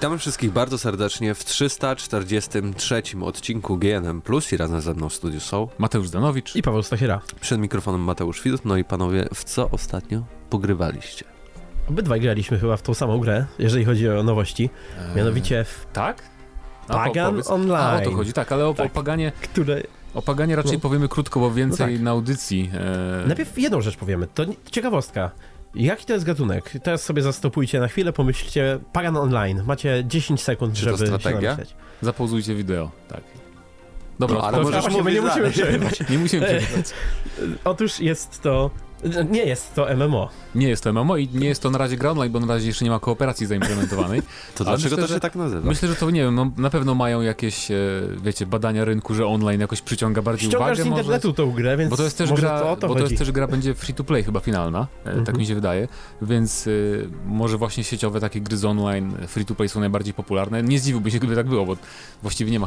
Witamy wszystkich bardzo serdecznie w 343 odcinku GNM Plus i razem ze mną w studiu są Mateusz Danowicz i Paweł Stachera. Przed mikrofonem Mateusz Widut. No i panowie, w co ostatnio pogrywaliście? Obydwaj graliśmy chyba w tą samą grę, jeżeli chodzi o nowości. Eee, mianowicie w tak? A, Pagan po, Online. A, o to chodzi, tak, ale o, tak. o Paganie... Które... O Paganie raczej no. powiemy krótko, bo więcej no tak. na audycji. E... Najpierw jedną rzecz powiemy. To ciekawostka. Jaki to jest gatunek? Teraz sobie zastopujcie na chwilę, pomyślcie Pagan Online. Macie 10 sekund, Czy żeby to strategia? się Zapauzujcie wideo, tak. Dobra, no, ale możesz mówić nie musimy przerywać. nie musimy przerywać. Otóż jest to nie jest to MMO. Nie jest to MMO i nie jest to na razie gra online, bo na razie jeszcze nie ma kooperacji zaimplementowanej. to dlaczego myślę, to się tak nazywa? Myślę, że to nie wiem, no, na pewno mają jakieś, e, wiecie, badania rynku, że online jakoś przyciąga bardziej Ściągasz uwagę. z internetu może, tą grę, więc bo to jest też gra, to to bo to jest też gra będzie free to play chyba finalna, e, tak mhm. mi się wydaje, więc e, może właśnie sieciowe takie gry z online free to play są najbardziej popularne. Nie zdziwiłbym się, gdyby tak było, bo właściwie nie ma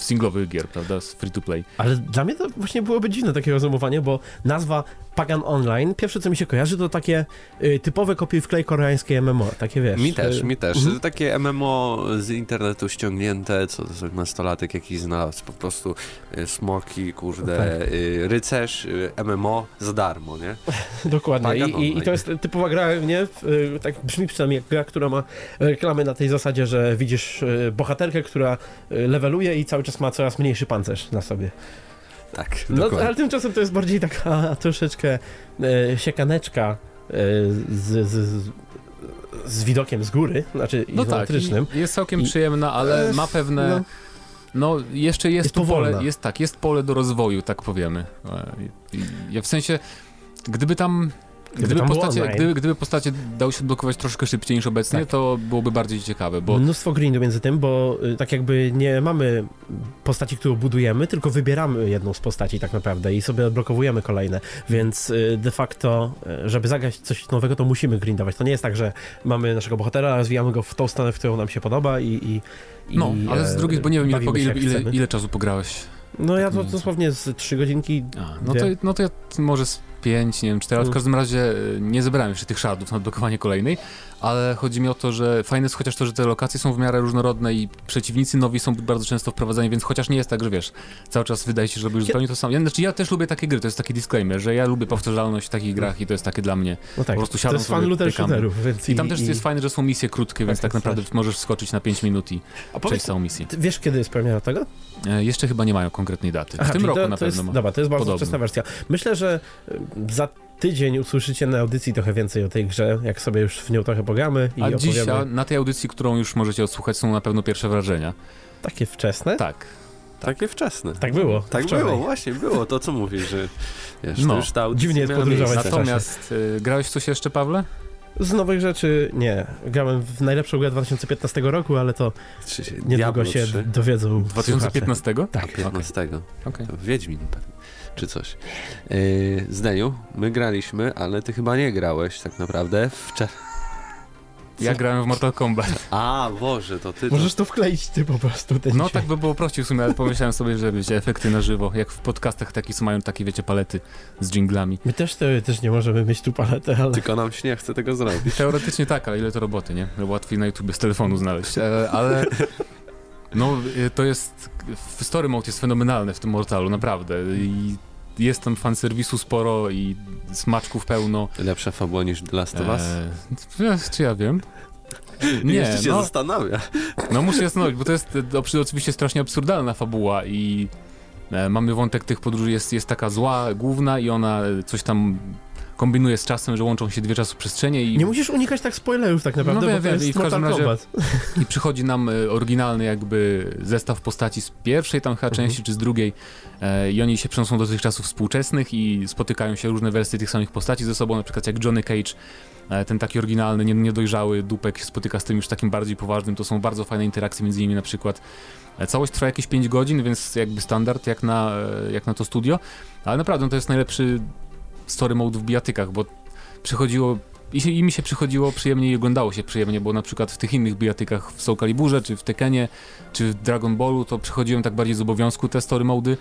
singlowych gier, prawda, z free to play. Ale dla mnie to właśnie byłoby dziwne takie rozumowanie, bo nazwa Pagan Online, pierwsze co mi się kojarzy to takie y, typowe kopie wklej koreańskie MMO, takie wiesz. Mi też, y, mi też. Mhm. Takie MMO z internetu ściągnięte, co to nastolatek jakiś znalazł, po prostu y, smoki, kurde, tak. y, rycerz, y, MMO za darmo, nie? Dokładnie I, i, I, to jest typowa gra, nie? Y, tak brzmi przynajmniej jak gra, która ma reklamy na tej zasadzie, że widzisz bohaterkę, która leveluje i cały czas ma coraz mniejszy pancerz na sobie. Tak, no, ale tymczasem to jest bardziej taka troszeczkę e, siekaneczka e, z, z, z, widokiem z góry, znaczy no tak, jest całkiem I, przyjemna, ale ma pewne... No, no jeszcze jest, jest pole, jest tak, jest pole do rozwoju, tak powiemy. Ja w sensie, gdyby tam Gdyby postacie, gdyby, gdyby postacie dały się blokować troszkę szybciej niż obecnie, tak. to byłoby bardziej ciekawe, bo... Mnóstwo grindu między tym, bo y, tak jakby nie mamy postaci, którą budujemy, tylko wybieramy jedną z postaci tak naprawdę i sobie odblokowujemy kolejne, więc y, de facto, y, żeby zagrać coś nowego, to musimy grindować. To nie jest tak, że mamy naszego bohatera, rozwijamy go w tą stronę, w którą nam się podoba i... i no, ale z drugiej, bo nie wiem, ile, ile, ile, ile czasu pograłeś no ja to dosłownie z 3 godzinki. A, no, to, no to ja może z 5, nie wiem, 4, ale w mm. każdym razie e, nie zebrałem jeszcze tych shardów na odblokowanie kolejnej, ale chodzi mi o to, że fajne jest chociaż to, że te lokacje są w miarę różnorodne i przeciwnicy nowi są bardzo często wprowadzani, więc chociaż nie jest tak, że wiesz, cały czas wydaje się, że robisz zupełnie to samo. Ja, znaczy ja też lubię takie gry, to jest taki disclaimer, że ja lubię powtarzalność w takich grach i to jest takie dla mnie. No tak, po prostu siadam to jest fan looter shooterów, więc I, tam też i... jest fajne, że są misje krótkie, więc tak, tak naprawdę też. możesz skoczyć na 5 minut i A przejść całą misję. Wiesz, kiedy jest premiera tego? E, jeszcze chyba nie mają konkretnej daty. W Aha, tym roku to, na to pewno. Jest, dobra, to jest bardzo wczesna wersja. Myślę, że e, za tydzień usłyszycie na audycji trochę więcej o tej grze, jak sobie już w nią trochę pogramy i A opowiemy. dziś, a na tej audycji, którą już możecie odsłuchać, są na pewno pierwsze wrażenia. Takie wczesne? Tak. Takie wczesne. Tak było. Tak wczoraj. było, właśnie było. To co mówisz, że wiesz, no, już ta Dziwnie jest podróżować Natomiast y, grałeś w coś jeszcze, Pawle? Z nowych rzeczy nie. Grałem w najlepszą grę 2015 roku, ale to niedługo się dowiedzą. 2015? Tak. 15. Okay. okay. Wiedźmin pewnie czy coś. Yy, Zdeniu, my graliśmy, ale ty chyba nie grałeś tak naprawdę w Ja grałem w Mortal Kombat. A, Boże, to ty... Możesz to wkleić ty po prostu. Ten no tak by było prościej w sumie, ale pomyślałem sobie, że wiecie, efekty na żywo, jak w podcastach taki są, mają takie, wiecie, palety z dżinglami. My też też nie możemy mieć tu paletę, ale... Tylko nam się nie chce tego zrobić. Teoretycznie tak, ale ile to roboty, nie? Łatwiej na YouTube z telefonu znaleźć, e, ale... No, e, to jest... Story mode jest fenomenalny w tym Mortalu, naprawdę. I jest tam fanserwisu sporo i smaczków pełno. Lepsza fabuła niż The Last of Us? Eee, czy ja wiem? Nie, Jeszcze się no, zastanawia. No muszę się zastanowić, bo to jest oczywiście strasznie absurdalna fabuła i e, mamy wątek tych podróży, jest, jest taka zła, główna i ona coś tam kombinuje z czasem, że łączą się dwie czasoprzestrzenie i... Nie musisz unikać tak spoilerów tak naprawdę, no, bo wiem, i w każdym razie I przychodzi nam e, oryginalny jakby zestaw postaci z pierwszej tam chyba części, mhm. czy z drugiej e, i oni się przenoszą do tych czasów współczesnych i spotykają się różne wersje tych samych postaci ze sobą, na przykład jak Johnny Cage e, ten taki oryginalny, niedojrzały dupek się spotyka z tym już takim bardziej poważnym, to są bardzo fajne interakcje między nimi na przykład. E, całość trwa jakieś 5 godzin, więc jakby standard jak na, jak na to studio, ale naprawdę no to jest najlepszy story mode w bijatykach, bo przychodziło i, i, mi się przychodziło przyjemnie i oglądało się przyjemnie, bo na przykład w tych innych bijatykach w Soul Caliburze, czy w Tekenie, czy w Dragon Ballu, to przychodziłem tak bardziej z obowiązku te story mody,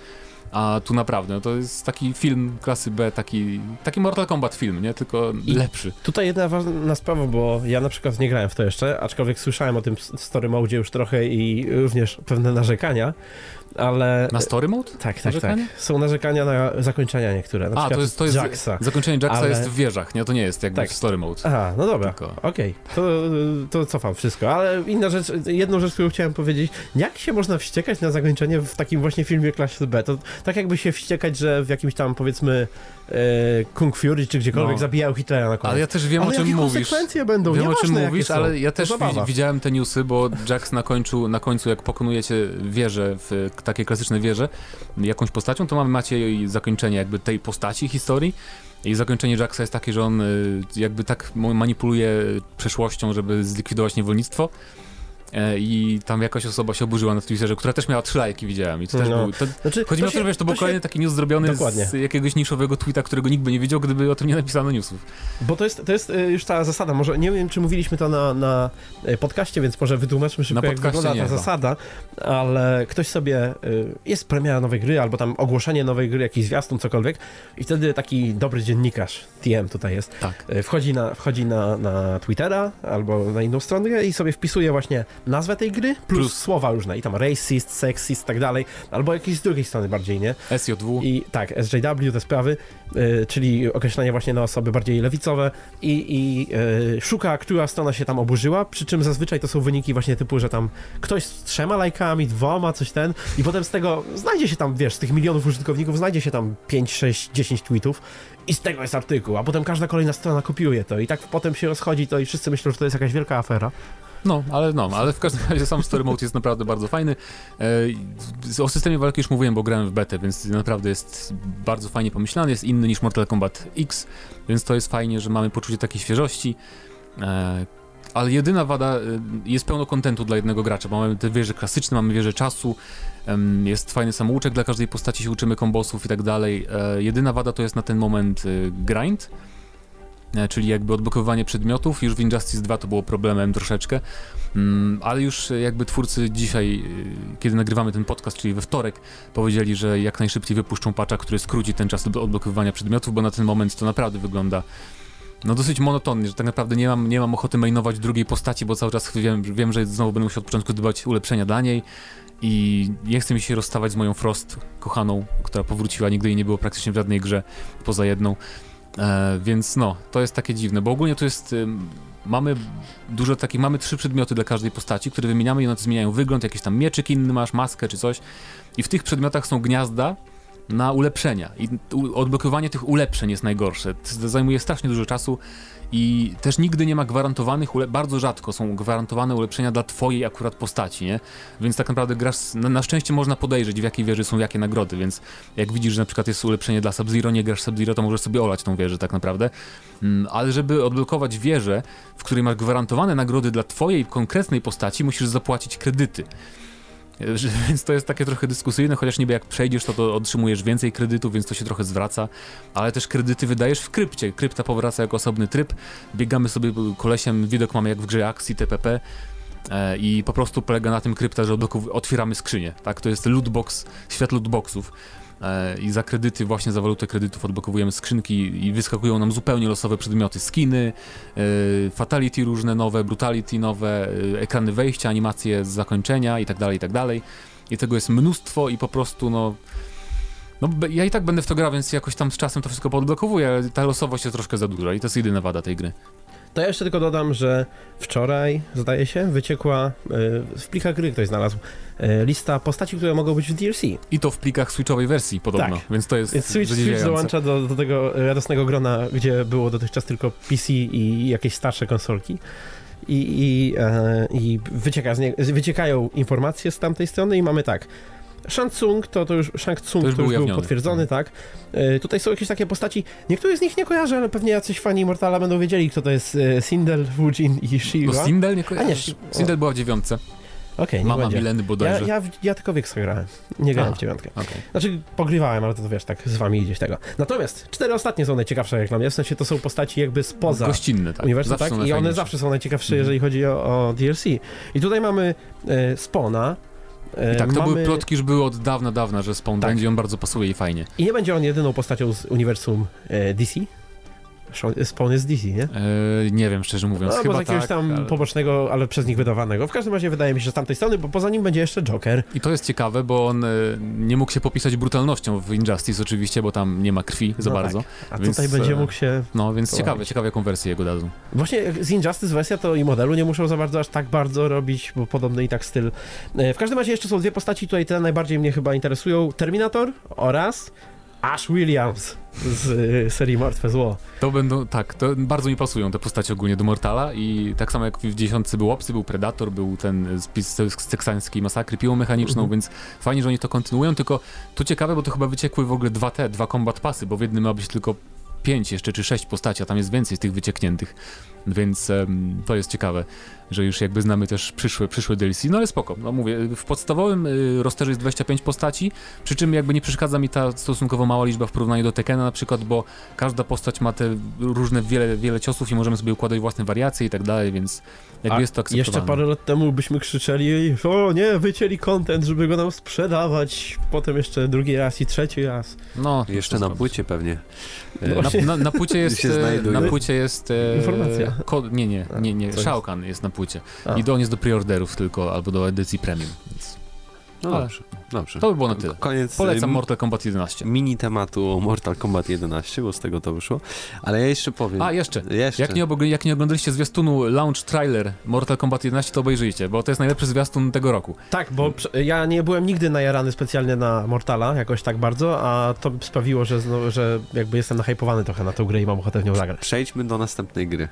A tu naprawdę, no to jest taki film klasy B, taki, taki Mortal Kombat film, nie? Tylko I- lepszy. Tutaj jedna ważna sprawa, bo ja na przykład nie grałem w to jeszcze, aczkolwiek słyszałem o tym s- story mode już trochę i również pewne narzekania, ale... Na story mode? Tak, tak, tak. Narzekania? Są narzekania na zakończenia niektóre, na A, to jest, to jest Jacksa. zakończenie Jacksa Ale- jest w wieżach, nie? To nie jest jakby Tak. w story mode. Aha, no dobra, Tylko- okej, to, to cofam wszystko, ale inna rzecz, jedną rzecz, którą chciałem powiedzieć, jak się można wściekać na zakończenie w takim właśnie filmie klasy B, to tak jakby się wściekać, że w jakimś tam powiedzmy e, Kung Fury czy gdziekolwiek No. zabijają Hitlera na koniec. Ale ja też wiem, ale o czym jakie mówisz. konsekwencje będą, Wiem o Nieważne, czym jakie mówisz, ale ja też wi- widziałem te newsy, bo Jax na końcu, na końcu jak pokonujecie wieżę, w takie klasyczne wieże, jakąś postacią, to mamy, macie jej zakończenie jakby tej postaci, historii. I zakończenie Jacksa jest takie, że on y, jakby tak manipuluje przeszłością, żeby zlikwidować niewolnictwo. E, I tam jakaś osoba się oburzyła na Twitterze, która też miała trzy lajki, widziałem. I to też No. był, to, Znaczy, chodzi mi o to, że to był się- kolejny taki news zrobiony Dokładnie. z jakiegoś niszowego tweeta, którego nikt by nie wiedział, gdyby o tym nie napisano newsów. Bo to jest, to jest y, już ta zasada, może nie wiem, czy mówiliśmy to na, na y, podcaście, więc może wytłumaczmy szybko, Na jak wygląda ta zasada, ale ktoś sobie, jest premiera nowej gry, albo tam ogłoszenie nowej gry, jakiś zwiastun, cokolwiek i wtedy taki dobry dziennikarz, TM tutaj jest, Tak. wchodzi na, wchodzi na, na Twittera albo na inną stronę i sobie wpisuje właśnie nazwę tej gry, plus, Plus. słowa różne. I tam racist, sexist, tak dalej, albo jakieś z drugiej strony bardziej, nie? SJW. I tak, SJW, te sprawy, y, czyli określenie właśnie na osoby bardziej lewicowe. I, i y, szuka, która strona się tam oburzyła, przy czym zazwyczaj to są wyniki właśnie typu, że tam ktoś z trzema lajkami, dwoma, coś ten. I potem z tego znajdzie się tam, wiesz, z tych milionów użytkowników znajdzie się tam 5, 6, 10 tweetów. I z tego jest artykuł, a potem każda kolejna strona kopiuje to. I tak potem się rozchodzi to i wszyscy myślą, że to jest jakaś wielka afera. No, ale no, ale w każdym razie sam story mode jest naprawdę bardzo fajny. E, o systemie walki już mówiłem, bo grałem w betę, więc naprawdę jest bardzo fajnie pomyślany, jest inny niż Mortal Kombat X, więc to jest fajnie, że mamy poczucie takiej świeżości. E, ale jedyna wada, e, jest pełno kontentu dla jednego gracza, bo mamy te wieże klasyczne, mamy wieże czasu, jest fajny samouczek dla każdej postaci, się uczymy kombosów i tak dalej. Jedyna wada to jest na ten moment grind, czyli jakby odblokowywanie przedmiotów. Już w Injustice 2 to było problemem troszeczkę, mm, ale już e, jakby twórcy dzisiaj, e, kiedy nagrywamy ten podcast, czyli we wtorek, powiedzieli, że jak najszybciej wypuszczą patcha, który skróci ten czas odbl- odblokowywania przedmiotów, bo na ten moment to naprawdę wygląda no dosyć monotonnie, że tak naprawdę nie mam, nie mam ochoty mainować drugiej postaci, bo cały czas wiem, wiem, że znowu będę musiał od początku zdobywać ulepszenia dla niej i nie chcę mi się rozstawać z moją Frost kochaną, która powróciła, nigdy jej nie było praktycznie w żadnej grze poza jedną. E, więc no, to jest takie dziwne, bo ogólnie to jest. ym, mamy dużo takich, mamy trzy przedmioty dla każdej postaci, które wymieniamy i one zmieniają wygląd, jakiś tam mieczyk inny masz, maskę czy coś. I w tych przedmiotach są gniazda na ulepszenia. I odblokowanie tych ulepszeń jest najgorsze. To zajmuje strasznie dużo czasu i też nigdy nie ma gwarantowanych, bardzo rzadko są gwarantowane ulepszenia dla twojej akurat postaci, nie? Więc tak naprawdę grasz, na, na szczęście można podejrzeć w jakiej wieży są jakie nagrody, więc jak widzisz, że na przykład jest ulepszenie dla Sub-Zero, nie grasz Sub-Zero, to możesz sobie olać tą wieżę tak naprawdę. Mm, ale żeby odblokować wieżę, w której masz gwarantowane nagrody dla twojej konkretnej postaci, musisz zapłacić kredyty. Więc to jest takie trochę dyskusyjne, chociaż niby jak przejdziesz, to, to otrzymujesz więcej kredytów, więc to się trochę zwraca, ale też kredyty wydajesz w krypcie. Krypta powraca jako osobny tryb, biegamy sobie kolesiem, widok mamy jak w grze akcji TPP e, i po prostu polega na tym krypta, że otwieramy skrzynię, tak? To jest lootbox, świat lootboxów. E, I za kredyty, właśnie za walutę kredytów odblokowujemy skrzynki i wyskakują nam zupełnie losowe przedmioty, skiny, e, fatality różne nowe, brutality nowe, e, ekrany wejścia, animacje z zakończenia i tak dalej, i tak. I tego jest mnóstwo i po prostu no... No, ja i tak będę w to grał, więc jakoś tam z czasem to wszystko podblokowuję, ale ta losowość jest troszkę za duża i to jest jedyna wada tej gry. To ja jeszcze tylko dodam, że wczoraj, zdaje się, wyciekła, w plikach gry ktoś znalazł, lista postaci, które mogą być w DLC. I to w plikach switchowej wersji podobno, Tak. więc to jest Więc Switch, Switch dołącza do, do tego radosnego grona, gdzie było dotychczas tylko PC i jakieś starsze konsolki. I, i, e, i wycieka nie, wyciekają informacje z tamtej strony i mamy tak. Shang Tsung to, to już, Shang Tsung To już to był już był potwierdzony, tak. E, tutaj są jakieś takie postaci, niektóre z nich nie kojarzę, ale pewnie jacyś fani Mortala będą wiedzieli, kto to jest e, Sindel, Fujin i Shiva. No Sindel nie A kojarzysz? nie, Sindel była w dziewiątce. Nie Mama będzie. Mileny Ja, bodajże. ja, w- ja tylko w X grałem, nie grałem A. w dziewiątkę. Okej. Znaczy, pogrywałem, ale to, to wiesz, tak z wami gdzieś tego. Natomiast cztery ostatnie są najciekawsze jak dla mnie, w sensie to są postaci jakby spoza Gościnne, tak. uniwersum, tak? I one zawsze są najciekawsze, Mhm. jeżeli chodzi o, o DLC. I tutaj mamy e, Spona, E, I tak, to mamy... były plotki już były od dawna, dawna, że Spawn Tak. będzie on bardzo pasuje i fajnie. I nie będzie on jedyną postacią z uniwersum e, DC. Spawn jest DC, nie? E, nie wiem, szczerze mówiąc, No, chyba z jakiegoś tak, tam ale... pobocznego, ale przez nich wydawanego. W każdym razie wydaje mi się, że z tamtej strony, bo poza nim będzie jeszcze Joker. I to jest ciekawe, bo on e, nie mógł się popisać brutalnością w Injustice oczywiście, bo tam nie ma krwi za No bardzo. A Więc, tutaj będzie e, mógł się... No, więc ciekawe, ciekawe jaką wersję jego dadzą. Właśnie z Injustice wersja to i modelu nie muszą za bardzo aż tak bardzo robić, bo podobny i tak styl. E, W każdym razie jeszcze są dwie postaci tutaj, te najbardziej mnie chyba interesują. Terminator oraz Ash Williams z e, serii Martwe Zło. To będą, tak, to bardzo mi pasują te postacie ogólnie do Mortala i tak samo jak w dziesiątce był Opsy, był Predator, był ten z, z, teksańskiej masakry piłą mechaniczną, Mhm. więc fajnie, że oni to kontynuują, tylko tu ciekawe, bo to chyba wyciekły w ogóle dwa te, dwa combat pasy, bo w jednym ma być tylko pięć jeszcze, czy sześć postaci, a tam jest więcej z tych wyciekniętych, więc em, to jest ciekawe, że już jakby znamy też przyszłe, przyszłe DLC, no ale spoko, no mówię, w podstawowym y, rosterze jest 25 postaci, przy czym jakby nie przeszkadza mi ta stosunkowo mała liczba w porównaniu do Tekena na przykład, bo każda postać ma te różne, wiele, wiele ciosów i możemy sobie układać własne wariacje i tak dalej, więc jakby A jest to akceptowane. Jeszcze parę lat temu byśmy krzyczeli, o nie, wycięli content, żeby go nam sprzedawać. Potem jeszcze drugi raz i trzeci raz. No, Jeszcze na zrobić. płycie pewnie. No Na, na, na płycie jest, się e, na płycie jest e, Informacja. Kod, nie, nie, A, nie, nie? Shao Kahn jest na płycie A. i do, on jest do preorderów tylko, albo do edycji premium, więc No Ale- dobrze, dobrze. to by było na tyle. Koniec. Polecam e, Mortal Kombat 11. Mini tematu o Mortal Kombat 11, bo z tego to wyszło. Ale ja jeszcze powiem. A, jeszcze. Jeszcze. Jak nie, obog- jak nie oglądaliście zwiastunu launch trailer Mortal Kombat 11, to obejrzyjcie, bo to jest najlepszy zwiastun tego roku. Tak, bo ja nie byłem nigdy najarany specjalnie na Mortala, jakoś tak bardzo, a to sprawiło, że, że jakby jestem nahypowany trochę na tę grę i mam ochotę w nią zagrać. Przejdźmy do następnej gry.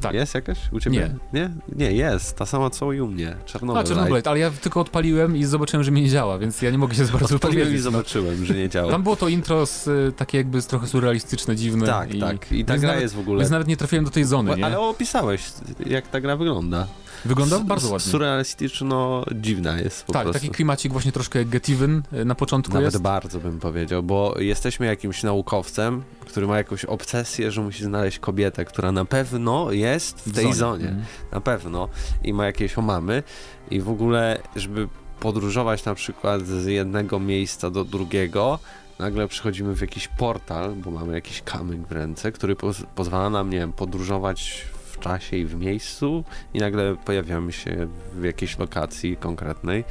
Tak. Jest jakaś u ciebie? Nie. Nie? Nie, jest. Ta sama co i u mnie. Czarnobyl. A, Czarnobyl, ale ja tylko odpaliłem i zobaczyłem, że mi nie działa, więc ja nie mogę się z bardzo Odpaliłem i no. zobaczyłem, że nie działa. Tam było to intro z, y, takie jakby trochę surrealistyczne, dziwne. Tak, i, tak. I ta gra nawet, jest w ogóle... Więc nawet nie trafiłem do tej zony, nie? Ale opisałeś, jak ta gra wygląda. Wygląda bardzo ładnie. Surrealistyczno-dziwna jest po tak, prostu. taki klimacik właśnie troszkę jak Get Even na początku Nawet jest. bardzo bym powiedział, bo jesteśmy jakimś naukowcem, który ma jakąś obsesję, że musi znaleźć kobietę, która na pewno jest w tej zonie. Mhm. Na pewno. I ma jakieś omamy. I w ogóle, żeby podróżować na przykład z jednego miejsca do drugiego, nagle przychodzimy w jakiś portal, bo mamy jakiś kamyk w ręce, który poz pozwala nam, nie wiem, podróżować w czasie i w miejscu i nagle pojawiamy się w jakiejś lokacji konkretnej.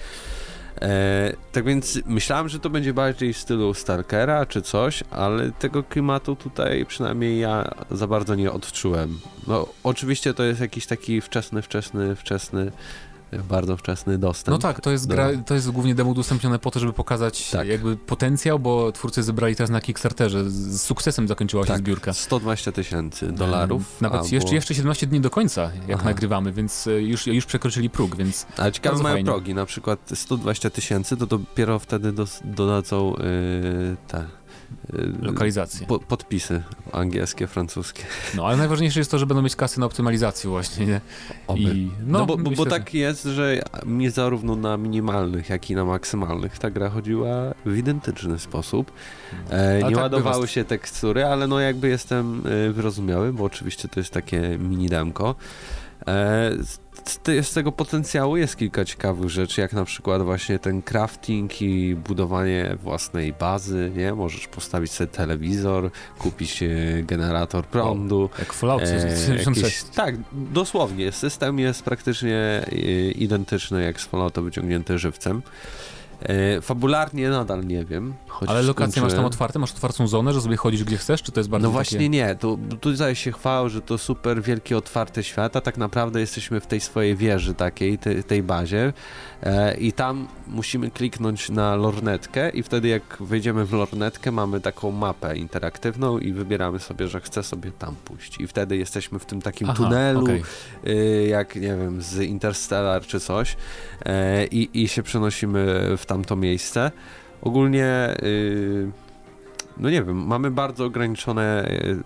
E, tak więc myślałem, że to będzie bardziej w stylu Stalkera czy coś, ale tego klimatu tutaj przynajmniej ja za bardzo nie odczułem. No, oczywiście to jest jakiś taki wczesny, wczesny, wczesny, bardzo wczesny dostęp. No tak, to jest do- gra, to jest głównie demo udostępnione po to, żeby pokazać Tak. jakby potencjał, bo twórcy zebrali teraz na Kickstarterze. Z, sukcesem zakończyła się Tak, zbiórka. 120 tysięcy dolarów. Nawet albo- jeszcze, jeszcze 17 dni do końca, jak Aha. nagrywamy, więc e, już, już przekroczyli próg, więc Ale ciekawe mają progi, na przykład 120 tysięcy, to dopiero wtedy dos- dodadzą yy, te yy, lokalizacje. po, podpisy angielskie, francuskie. No, ale najważniejsze jest to, że będą mieć kasy na optymalizację właśnie, nie? Oby. I, No, bo, bo, myślę, bo tak jest, że nie zarówno na minimalnych, jak i na maksymalnych ta gra chodziła w identyczny sposób. E, nie tak ładowały bywa. się tekstury, ale no jakby jestem e, wyrozumiały, bo oczywiście to jest takie mini demko. E, z, tego potencjału jest kilka ciekawych rzeczy, jak na przykład właśnie ten crafting i budowanie własnej bazy, nie? Możesz postawić sobie telewizor, kupić e, generator prądu. Jak w Falloutie E, 76. jakieś- tak, dosłownie. System jest praktycznie e, identyczny jak z Fallouta wyciągnięty żywcem. E, fabularnie nadal nie wiem. Ale lokacje masz tam otwarte? Masz otwartą zonę, że sobie chodzisz gdzie chcesz, czy to jest bardzo No właśnie takie... nie, tu, tutaj się chwał, że to super wielkie, otwarte świat, a tak naprawdę jesteśmy w tej swojej wieży takiej, tej, tej bazie e, i tam musimy kliknąć na lornetkę i wtedy jak wejdziemy w lornetkę mamy taką mapę interaktywną i wybieramy sobie, że chcę sobie tam pójść i wtedy jesteśmy w tym takim Aha, tunelu, okej. y, jak nie wiem, z Interstellar czy coś e, i, i się przenosimy w tamto miejsce. Ogólnie, y, no nie wiem, mamy bardzo ograniczone y,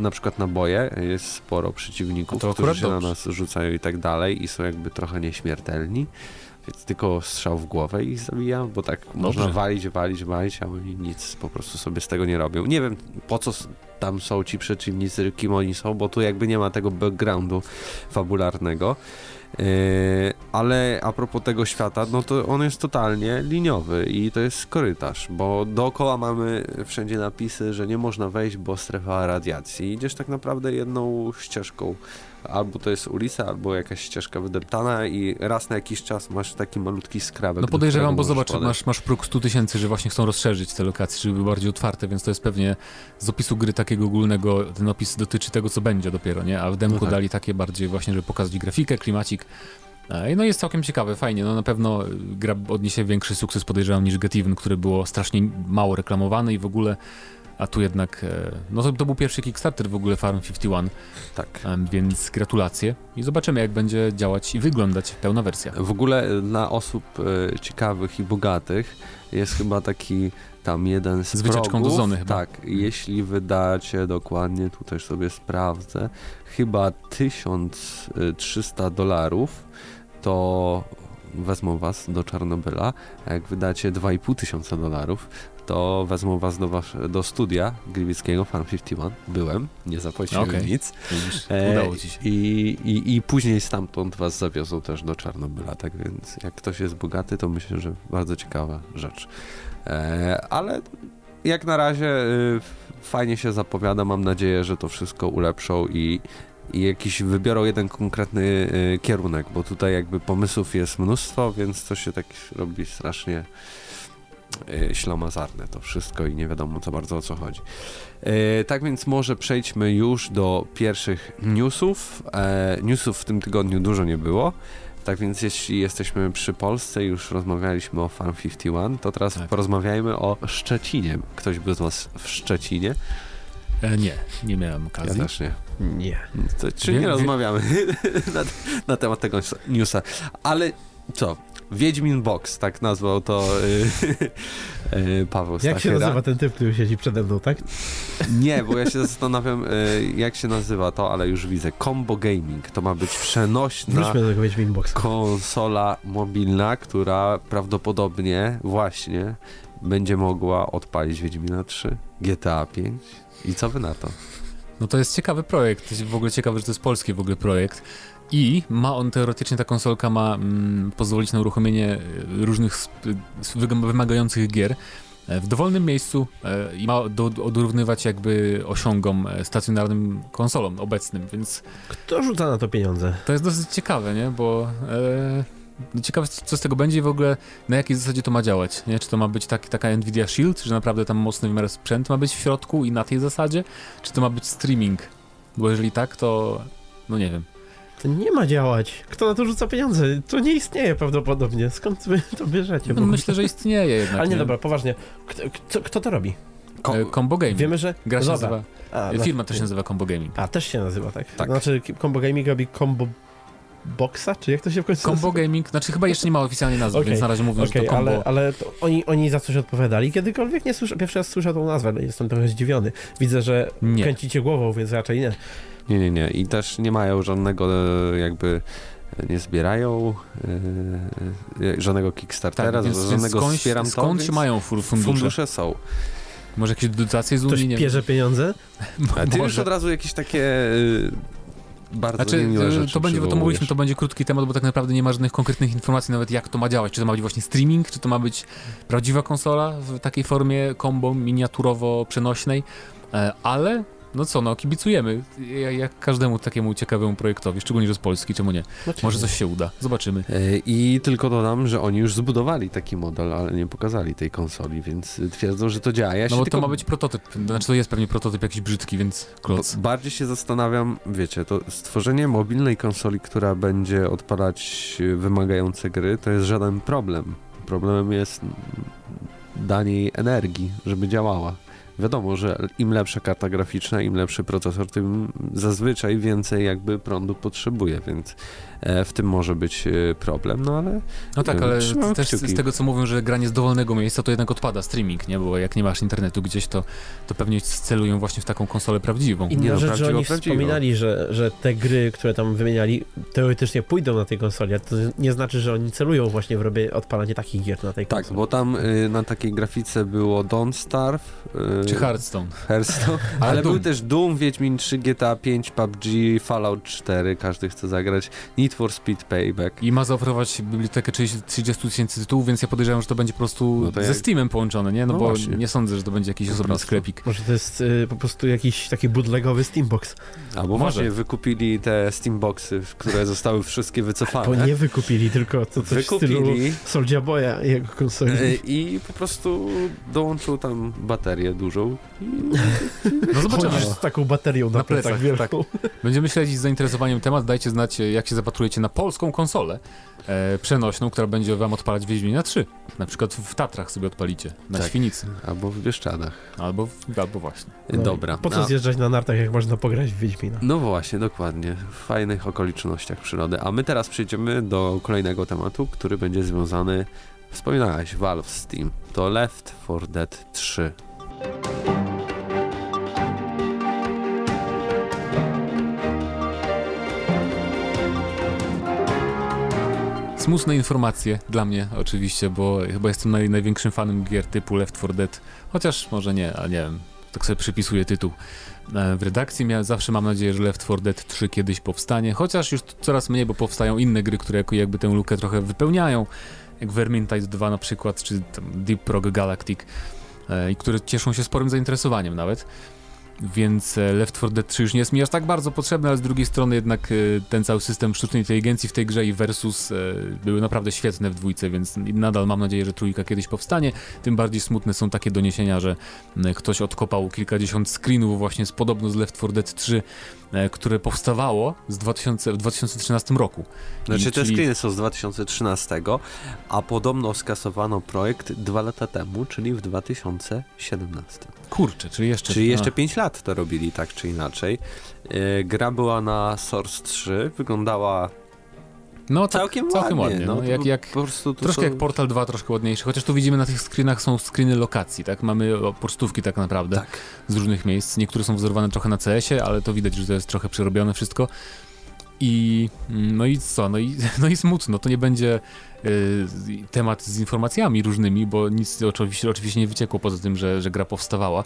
na przykład naboje, jest sporo przeciwników, No którzy się na dobrze. nas rzucają i tak dalej i są jakby trochę nieśmiertelni. Więc tylko strzał w głowę ich zabija, bo tak można walić, walić, walić, a oni nic po prostu sobie z tego nie robią. Nie wiem po co tam są ci przeciwnicy, kim oni są, bo tu jakby nie ma tego backgroundu fabularnego. Yy, ale a propos tego świata, no to on jest totalnie liniowy i to jest korytarz, bo dookoła mamy wszędzie napisy, że nie można wejść, bo strefa radiacji. Idziesz tak naprawdę jedną ścieżką albo to jest ulica, albo jakaś ścieżka wydeptana i raz na jakiś czas masz taki malutki skrawek. No podejrzewam, bo zobacz, masz, masz próg 100 tysięcy, że właśnie chcą rozszerzyć te lokacje, żeby były bardziej otwarte, więc to jest pewnie z opisu gry takiego ogólnego, ten opis dotyczy tego, co będzie dopiero, nie? A w demku no tak. dali takie bardziej właśnie, żeby pokazać grafikę, klimacik. No jest całkiem ciekawe, fajnie. No na pewno gra odniesie większy sukces, podejrzewam, niż Get Even, który było strasznie mało reklamowane i w ogóle a tu jednak, e, no to, to był pierwszy Kickstarter w ogóle Farm 51. Tak. Więc gratulacje i zobaczymy jak będzie działać i wyglądać pełna wersja. W ogóle dla osób e, ciekawych i bogatych jest chyba taki tam jeden z, z wycieczką do zony chyba. Tak, jeśli wydacie dokładnie, tu też sobie sprawdzę, chyba 1300 dolarów, to wezmą was do Czarnobyla, a jak wydacie 2,5 tysiąca dolarów, to wezmą was do, was, do studia Gliwickiego Fan 51. Byłem, nie zapłaciłem okay. nic. E, udało ci się. I, i, I później stamtąd was zawiozą też do Czarnobyla, tak więc jak ktoś jest bogaty, to myślę, że bardzo ciekawa rzecz. E, ale jak na razie y, fajnie się zapowiada, mam nadzieję, że to wszystko ulepszą i i jakiś wybiorą jeden konkretny y, kierunek, bo tutaj jakby pomysłów jest mnóstwo, więc to się tak robi strasznie ślamazarne to wszystko i nie wiadomo co bardzo o co chodzi. Y, tak więc może przejdźmy już do pierwszych newsów. E, newsów w tym tygodniu dużo nie było. Tak więc jeśli jesteśmy przy Polsce, już rozmawialiśmy o Farm 51, to teraz tak. porozmawiajmy o Szczecinie. Ktoś był z Was w Szczecinie? E, nie, nie miałem okazji. Ja też nie. Nie. To, czy nie, nie rozmawiamy na, na, temat tego newsa. Ale co? Wiedźmin Box, tak nazwał to yy, yy, Paweł Jak się nazywa ten typ, który siedzi przede mną, tak? Nie, bo ja się zastanawiam, yy, jak się nazywa to, ale już widzę. Combo Gaming. To ma być przenośna konsola mobilna, która prawdopodobnie właśnie będzie mogła odpalić Wiedźmina 3, GTA 5. I co wy na to? No to jest ciekawy projekt. Jest w ogóle ciekawe, że to jest polski w ogóle projekt. I ma on teoretycznie, ta konsolka ma mm, pozwolić na uruchomienie e, różnych wymagających gier e, w dowolnym miejscu e, i ma do, odrównywać jakby osiągom stacjonarnym konsolom obecnym, więc... Kto rzuca na to pieniądze? To jest dosyć ciekawe, nie? Bo... E, ciekawe, co z tego będzie i w ogóle na jakiej zasadzie to ma działać, nie? Czy to ma być taki, taka Nvidia Shield, że naprawdę tam mocny wymiar sprzęt ma być w środku i na tej zasadzie? Czy to ma być streaming? Bo jeżeli tak, to no nie wiem. To nie ma działać. Kto na to rzuca pieniądze? To nie istnieje prawdopodobnie. Skąd wy to bierzecie? No, myślę, że istnieje jednak. Ale nie, nie? dobra, poważnie. Kto, kto, kto to robi? Kom e, Combo Gaming. Wiemy, że... Gra się nazywa... A, no. Firma też się nazywa Combo Gaming. A, też się nazywa, tak? tak. Znaczy Combo Gaming robi Combo Boxa, czy jak to się w końcu Combo nazywa? Gaming, znaczy chyba jeszcze nie ma oficjalnie nazwy, okay. więc na razie mówią, okay, że to combo. Ale, ale to oni, oni za coś odpowiadali kiedykolwiek? Nie słyszę, pierwszy raz słyszę tą nazwę, ale jestem trochę zdziwiony. Widzę, że nie. kręcicie głową, więc raczej nie. Nie, nie, nie. I też nie mają żadnego e, jakby e, nie zbierają yy, żadnego Kickstartera, tak, więc, żadnego skąd, wspieram skąd to, mają fundusze? Fundusze są. Może jakieś dotacje z Unii? Ktoś pierze pieniądze? A ty już od razu jakieś takie bardzo znaczy, niemiłe rzeczy To będzie, bo to mówiliśmy, to będzie krótki temat, bo tak naprawdę nie ma żadnych konkretnych informacji nawet jak to ma działać. Czy to ma być właśnie streaming, czy to ma być prawdziwa konsola w takiej formie combo miniaturowo-przenośnej, ale no co, no kibicujemy, jak każdemu takiemu ciekawemu projektowi, szczególnie, że z Polski, czemu nie? Znaczy Może coś się uda, zobaczymy. E, I tylko dodam, że oni już zbudowali taki model, ale nie pokazali tej konsoli, więc twierdzą, że to działa. Ja no bo tylko... to ma być prototyp, znaczy to jest pewnie prototyp jakiś brzydki, więc kloc. Bardziej się zastanawiam, wiecie, to stworzenie mobilnej konsoli, która będzie odpalać wymagające gry, to jest żaden problem. Problemem jest danie jej energii, żeby działała wiadomo, że im lepsza karta graficzna, im lepszy procesor, tym zazwyczaj więcej jakby prądu potrzebuje, więc w tym może być e, problem, no ale... No tak, ale też z tego, co mówią, że granie z dowolnego miejsca, to jednak odpada streaming, nie? Bo jak nie masz internetu gdzieś, to, to pewnie celują właśnie w taką konsolę prawdziwą. Inna no, rzecz, że oni prawdziwą. wspominali, że, że te gry, które tam wymieniali, teoretycznie pójdą na tej konsoli, ale to nie znaczy, że oni celują właśnie w robienie odpalanie takich gier na tej tak, konsoli. Tak, bo tam y, na takiej grafice było Don't Starve, y, Czy Hearthstone. Hearthstone. Ale Ale, był Doom. też Doom, Wiedźmin 3, GTA 5, PUBG, Fallout 4, każdy chce zagrać, Need for Speed Payback. I ma zaoferować bibliotekę 30 30 tysięcy tytułów, więc ja podejrzewam, że to będzie po prostu No to ze jak- Steamem połączone, nie? No, No bo właśnie. nie sądzę, że to będzie jakiś osobny sklepik. Może to jest y, po prostu jakiś taki bootlegowy Steambox. Albo Może. właśnie wykupili te Steamboxy, które zostały wszystkie wycofane. Bo nie wykupili, tylko to coś w stylu Wykupili Soulja Boya i jego konsoli. e, i po prostu dołączył tam baterię dużą. No zobaczymy. Chodzisz z taką baterią na, Na plecach, plecach, wielką. Będziemy śledzić z zainteresowaniem temat. Dajcie znać, jak się zapatrujecie na polską konsolę e, przenośną, która będzie wam odpalać Wiedźmina 3. Na przykład w Tatrach sobie odpalicie, na Tak. Świnicy. Albo w Bieszczadach. Albo, w, albo właśnie. No i Dobra. Po co zjeżdżać na nartach, jak można pograć w Wiedźmina? No właśnie, dokładnie. W fajnych okolicznościach przyrody. A my teraz przejdziemy do kolejnego tematu, który będzie związany, wspominałeś, Valve Steam. To Left 4 Dead 3. Smutne informacje dla mnie oczywiście, bo chyba jestem naj, największym fanem gier typu Left 4 Dead, chociaż może nie, a nie wiem, tak sobie przypisuję tytuł. E, W redakcji miałem, zawsze mam nadzieję, że Left 4 Dead 3 kiedyś powstanie, chociaż już coraz mniej, bo powstają inne gry, które jakby tę lukę trochę wypełniają, jak Vermintide 2 na przykład, czy Deep Rock Galactic, e, i które cieszą się sporym zainteresowaniem nawet. Więc e, Left 4 Dead 3 już nie jest mi aż tak bardzo potrzebny, ale z drugiej strony jednak e, ten cały system sztucznej inteligencji w tej grze i Versus e, były naprawdę świetne w dwójce, więc nadal mam nadzieję, że trójka kiedyś powstanie. Tym bardziej smutne są takie doniesienia, że ktoś odkopał kilkadziesiąt screenów właśnie z podobno z Left 4 Dead 3, e, które powstawało z 2000, w 2013 roku. Znaczy I- te czyli- screeny są z 2013, a podobno skasowano projekt dwa lata temu, czyli w 2017. Kurczę, czyli jeszcze... Czyli jeszcze a, 5 lat to robili tak czy inaczej. E, Gra była na Source 3, wyglądała no, tak, całkiem, całkiem ładnie. ładnie. No, jak, jak, po prostu Troszkę są... jak Portal 2, troszkę ładniejszy, chociaż tu widzimy na tych screenach są screeny lokacji, tak? Mamy pocztówki tak naprawdę Tak. z różnych miejsc. Niektóre są wzorowane trochę na CS-ie, ale to widać, że to jest trochę przerobione wszystko. I mm, no i co? No i, no i smutno. To nie będzie temat z informacjami różnymi, bo nic oczywiście, oczywiście nie wyciekło poza tym, że, że gra powstawała.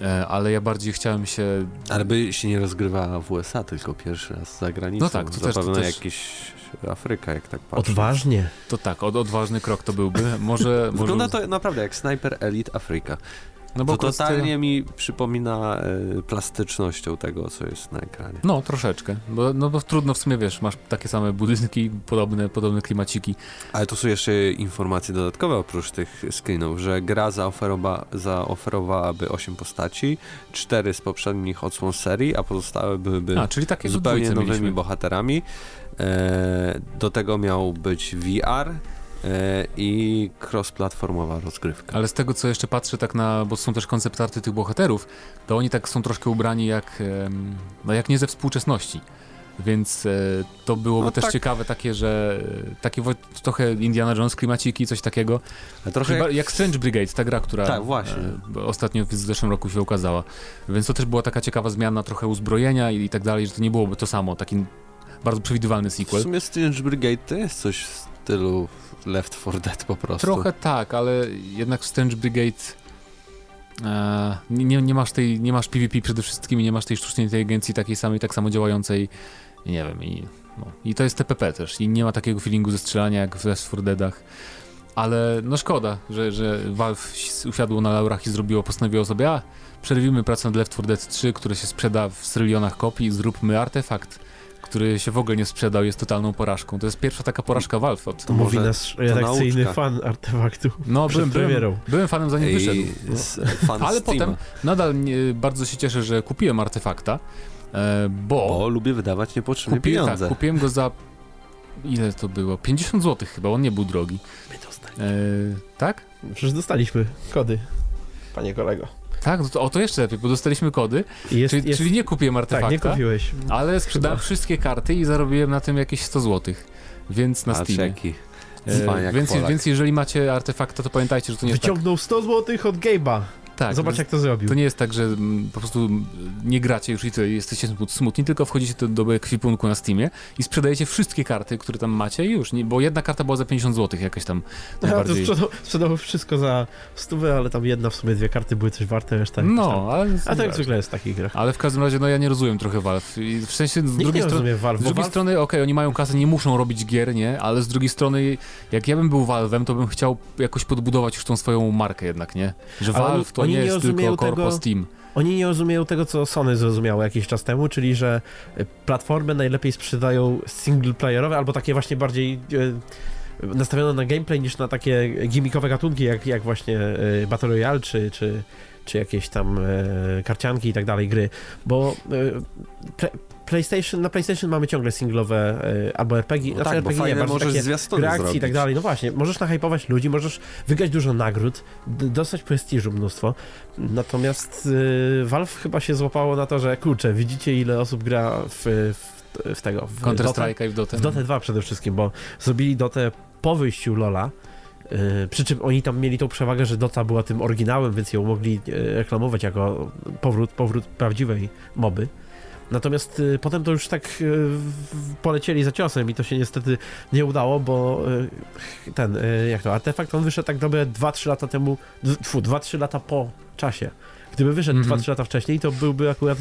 E, ale ja bardziej chciałem się Ale by się nie rozgrywała w USA, tylko pierwszy raz za granicą. No tak, to też- to Zapewne też- jakiś Afryka, jak tak patrzę. Odważnie. To tak, od, odważny krok to byłby. Może. Wygląda może, to naprawdę jak Sniper Elite Afryka. No To akurat totalnie mi przypomina e, plastycznością tego, co jest na ekranie. No, troszeczkę. Bo, no bo trudno w sumie, wiesz, masz takie same budynki, podobne, podobne klimaciki. Ale tu są jeszcze informacje dodatkowe oprócz tych screenów, że gra zaoferowa zaoferowałaby 8 postaci, 4 z poprzednich odsłon serii, a pozostałe byłyby A, czyli takie zupełnie nowymi mieliśmy. bohaterami. E, do tego miał być VR i cross-platformowa rozgrywka. Ale z tego, co jeszcze patrzę tak na, bo są też koncept arty tych bohaterów, to oni tak są troszkę ubrani jak, no jak nie ze współczesności. Więc e, to byłoby No też tak. ciekawe takie, że e, takie trochę Indiana Jones klimaciki, coś takiego. Ale trochę jak, jak Strange Brigade, ta gra, która Tak, właśnie. e, ostatnio w zeszłym roku się ukazała. Więc to też była taka ciekawa zmiana trochę uzbrojenia i, i tak dalej, że to nie byłoby to samo, taki bardzo przewidywalny w sequel. sumie Strange Brigade to jest coś w stylu Left 4 Dead po prostu. Trochę tak, ale jednak w Strange Brigade e, nie, nie, masz tej, nie masz PvP przede wszystkim nie masz tej sztucznej inteligencji takiej samej, tak samo działającej nie wiem, i, no, i to jest TPP też i nie ma takiego feelingu ze strzelania jak w Left 4 Deadach. Ale no szkoda, że, że Valve usiadło na laurach i zrobiło, postanowiło sobie, a przerwimy pracę nad Left 4 Dead 3, który się sprzeda w trylionach kopii, zróbmy artefakt, który się w ogóle nie sprzedał, jest totalną porażką. To jest pierwsza taka porażka Valve od, To mówi nasz redakcyjny fan artefaktu. no, byłem, byłem, byłem fanem zanim wyszedł. I z, fan Ale potem nadal nie, bardzo się cieszę, że kupiłem artefakta, e, bo, Bo lubię wydawać niepotrzebne kupiłem, pieniądze. tak, kupiłem go za ile to było? 50 zł chyba, on nie był drogi. My dostali. E, tak? Przecież dostaliśmy kody, panie kolego. Tak, no to, o to jeszcze lepiej, bo dostaliśmy kody, jest, czyli, jest, czyli nie kupiłem tak, artefakta, nie kupiłeś. ale sprzedałem Chyba. wszystkie karty i zarobiłem na tym jakieś 100 zł. Więc na Steamie. jaki E, cwan jak więc, więc jeżeli macie artefakta, to pamiętajcie, że to nie jest tak. Wyciągnął 100 zł od Gabe'a. Tak, Zobacz to- jak to zrobił. To nie jest tak, że mm, po prostu nie gracie już i tyle, jesteście smut- smutni, tylko wchodzicie do, do ekwipunku na Steamie i sprzedajecie wszystkie karty, które tam macie i już, nie, bo jedna karta była za 50 zł jakaś tam Ja to najbardziej. sprzedał, sprzedał wszystko za stówę, ale tam jedna w sumie dwie karty były coś warte, reszta. No, ale, A to jak zwykle jest w takich grach. ale w każdym razie, no ja nie rozumiem trochę Valve. I w sensie z Nikt drugiej Valve, Z drugiej Valve strony, okej, oni mają kasę, nie muszą robić gier, nie? Ale z drugiej strony, jak ja bym był Valve'em, to bym chciał jakoś podbudować już tą swoją markę jednak, nie? Że Valve to oni nie nie jest tylko rozumieją korpo tego- Steam. Oni nie rozumieją tego, co Sony zrozumiało jakiś czas temu, czyli że y, platformy najlepiej sprzedają singleplayerowe albo takie właśnie bardziej e, nastawione na gameplay niż na takie gimmickowe gatunki, jak, jak właśnie e, Battle Royale czy, czy, czy jakieś tam e, karcianki i tak dalej gry, bo e, play, PlayStation, na PlayStation mamy ciągle singlowe e, albo RPG, No znaczy tak, bo RPG nie, fajne bardziej możesz takie zwiastuny gry akcji i zrobić. tak dalej. No właśnie, możesz nahypować ludzi, możesz wygrać dużo nagród, d- dostać prestiżu mnóstwo. Natomiast y, Valve chyba się złapało na to, że kurczę, widzicie ile osób gra w, w, w tego, w Counter? Strike'a i w Dotę. W Dotę 2 przede wszystkim, bo zrobili Dotę po wyjściu Lola. Yy, przy czym oni tam mieli tą przewagę, że Dota była tym oryginałem, więc ją mogli yy, reklamować jako powrót, powrót prawdziwej moby. Natomiast y, potem to już tak polecieli za ciosem i to się niestety nie udało, bo ten, jak to, artefakt, on wyszedł tak dobre 2-3 lata temu, d- fu, 2-3 lata po czasie. Gdyby wyszedł Mhm. 2-3 lata wcześniej, to byłby akurat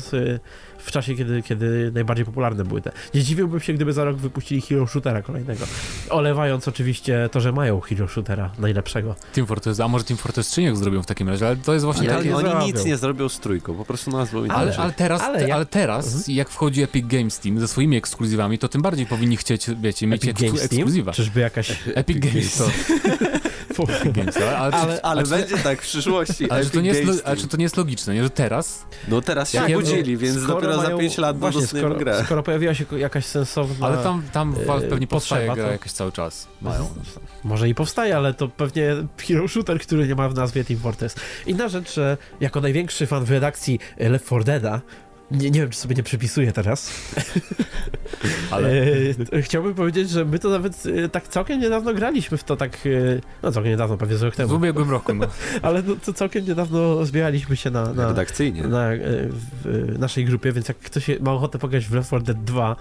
w czasie, kiedy, kiedy najbardziej popularne były te. Nie zdziwiłbym się, gdyby za rok wypuścili Hero Shootera kolejnego. Olewając oczywiście to, że mają Hero Shootera najlepszego. Team Fortress, a może Team Fortress 3 niech zrobią w takim razie, ale to jest właśnie Ale takie... oni zrobią. nic nie zrobią z trójką, po prostu nazwą Ale, inaczej. ale teraz, Ale ale, jak- teraz Mhm. jak wchodzi Epic Games Team ze swoimi ekskluzywami, to tym bardziej powinni chcieć, wiecie, mieć Epic Games Team? ekskluzywa. Czyżby jakaś... Epic Games to Fu. Epic Games, ale, ale, Ale- Ale będzie tak w przyszłości. ale czy to nie jest, ale Team. czy to nie jest logiczne, nie? że teraz, No teraz się Jak ja- obudzili, więc Skoro dopiero za mają- 5 lat właśnie, skoro, grę. skoro pojawiła się jakaś sensowna... ale tam, tam e, pewnie powstaje potrzeba, gra to- jakaś cały czas. Mają. Może i powstaje, ale to pewnie hero shooter, który nie ma w nazwie Team Fortress. Inna rzecz, że jako największy fan w redakcji Left 4 Dead'a, nie, nie wiem, czy sobie nie przypisuję teraz, Ale e, chciałbym powiedzieć, że my to nawet e, tak całkiem niedawno graliśmy w to tak, e, no całkiem niedawno, prawie z rok w temu, ubiegłym roku, no. ale no, to całkiem niedawno zbieraliśmy się na, na, Redakcyjnie. na w naszej grupie, więc jak ktoś ma ochotę pograć w Left 4 Dead 2,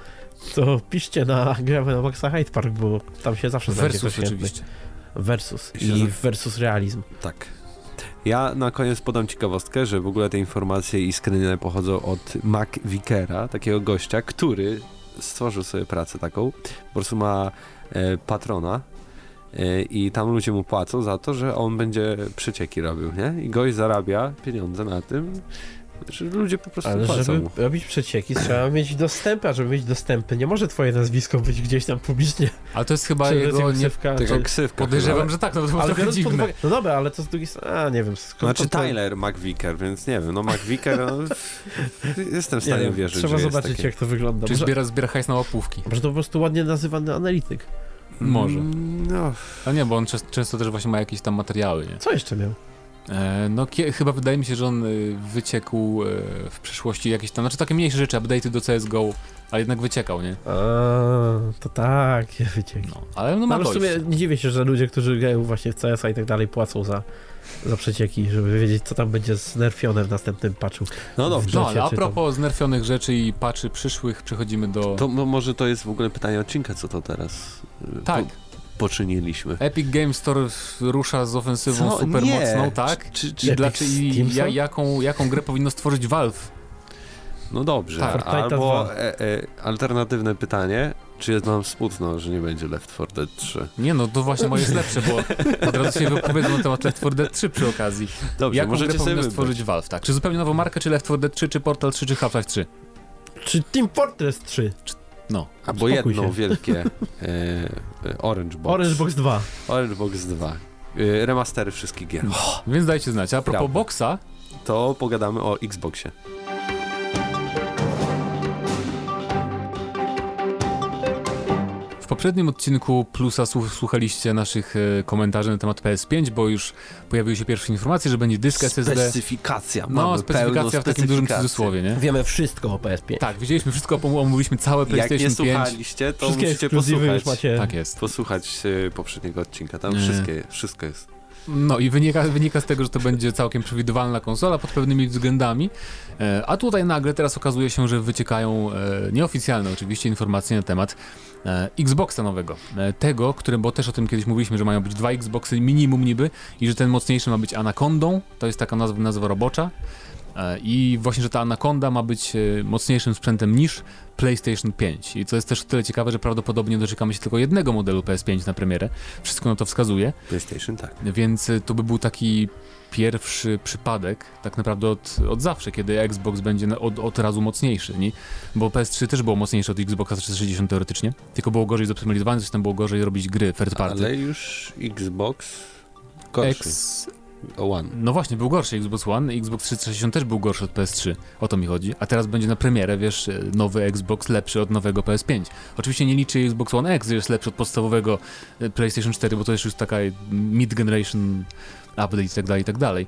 to piszcie na gramy na Maxa Hyde Park, bo tam się zawsze znajdzie Versus ktoś chętny. oczywiście. Versus i że- versus realizm. Tak. Ja na koniec podam ciekawostkę, że w ogóle te informacje i screeny pochodzą od Mac Vickera, takiego gościa, który stworzył sobie pracę taką. Po prostu ma e, patrona e, i tam ludzie mu płacą za to, że on będzie przecieki robił, nie? I gość zarabia pieniądze na tym, że ludzie po prostu Ale płacą żeby robić przecieki, trzeba mieć dostępy, a żeby mieć dostępy, nie może twoje nazwisko być gdzieś tam publicznie. Ale to jest chyba Czy jego nie... ksywka, Tylko czy... ksywka. Podejrzewam, chyba. że tak, no to było Ale trochę dziwne. uwagę, no dobra, ale to z drugiej strony, a nie wiem, skąd Znaczy to- Tyler McVicker, więc nie wiem, no McVicker, no, jestem w Nie stanie wierzyć, trzeba zobaczyć takie. jak to wygląda. Czy Może, zbiera, zbiera hajs na łapówki? może to po prostu ładnie nazywany analityk. Może. Mm, No, A nie, bo on często, często też właśnie ma jakieś tam materiały, nie? Co jeszcze miał? E, no chyba wydaje mi się, że on y, wyciekł e, w przeszłości jakieś tam, znaczy takie mniejsze rzeczy, update'y do CSGO, ale jednak wyciekał, nie? A, to tak, ja wycieki. No, ale no No, ma ale w sumie nie dziwię się, że ludzie, którzy grają właśnie w CS-a i tak dalej, płacą za, za przecieki, żeby wiedzieć, co tam będzie znerfione w następnym patchu. no dobrze. No, ale a propos znerfionych rzeczy i patchy przyszłych, przechodzimy do... To mo- może to jest w ogóle pytanie odcinka, co to teraz y, Tak. po, poczyniliśmy. Epic Games Store rusza z ofensywą Co? super Nie. mocną, tak? Czy, I, czy, dla, czy, i Steam ja, jaką, jaką grę powinno stworzyć Valve? no dobrze, Tak. Albo 2. e, e, alternatywne pytanie, czy jest nam smutno, że nie będzie Left 4 Dead 3? Nie no, to właśnie moje jest lepsze, bo od razu się wypowiedzą na temat Left 4 Dead 3 przy okazji. Dobrze, Jaką możecie grę sobie powinno wybrać. stworzyć Valve, tak? Czy zupełnie nową markę, czy Left 4 Dead 3, czy Portal 3, czy Half-Life 3? Czy Team Fortress 3? No. Albo jedno się. wielkie e, e, Orange Box. Orange Box 2. Orange Box 2. E, remastery wszystkich gier. Więc dajcie znać. A propos Prawda. boxa, To pogadamy o Xboxie. W poprzednim odcinku Plusa słu- słuchaliście naszych e, komentarzy na temat PS5, bo już pojawiły się pierwsze informacje, że będzie dysk SSD. Specyfikacja. No, mamy specyfikacja w takim dużym cudzysłowie, nie? Wiemy wszystko o PS5. Tak, widzieliśmy wszystko, omówiliśmy całe Jak PlayStation nie 5. słuchaliście, to Wszystkie musicie posłuchać. już macie. Tak jest. Posłuchać e, poprzedniego odcinka. Tam Nie. wszystkie, wszystko jest. No i wynika, wynika z tego, że to będzie całkiem przewidywalna konsola pod pewnymi względami. E, a tutaj nagle teraz okazuje się, że wyciekają e, nieoficjalne oczywiście informacje na temat e, Xboxa nowego. Tego, którym, bo też o tym kiedyś mówiliśmy, że mają być dwa Xboxy minimum niby i że ten mocniejszy ma być Anacondą, to jest taka nazwa, nazwa robocza. E, I właśnie, że ta Anaconda ma być e, mocniejszym sprzętem niż PlayStation 5. I co jest też tyle ciekawe, że prawdopodobnie doczekamy się tylko jednego modelu PS5 na premierę. Wszystko na to wskazuje. PlayStation tak. Więc y, to by był taki pierwszy przypadek, tak naprawdę od, od zawsze, kiedy Xbox będzie od, od razu mocniejszy, nie? bo PS3 też było mocniejsze od Xboxa 360 teoretycznie, tylko było gorzej zoptymalizowane, coś tam było gorzej robić gry third party. Ale już Xbox gorszy. X, One. no właśnie, był gorszy Xbox One, Xbox 360 też był gorszy od PS3, o to mi chodzi, a teraz będzie na premierę, wiesz, nowy Xbox lepszy od nowego PS5. Oczywiście nie liczy Xbox One X, że jest lepszy od podstawowego e, PlayStation 4, bo to jest już taka mid-generation update i tak dalej, i tak dalej.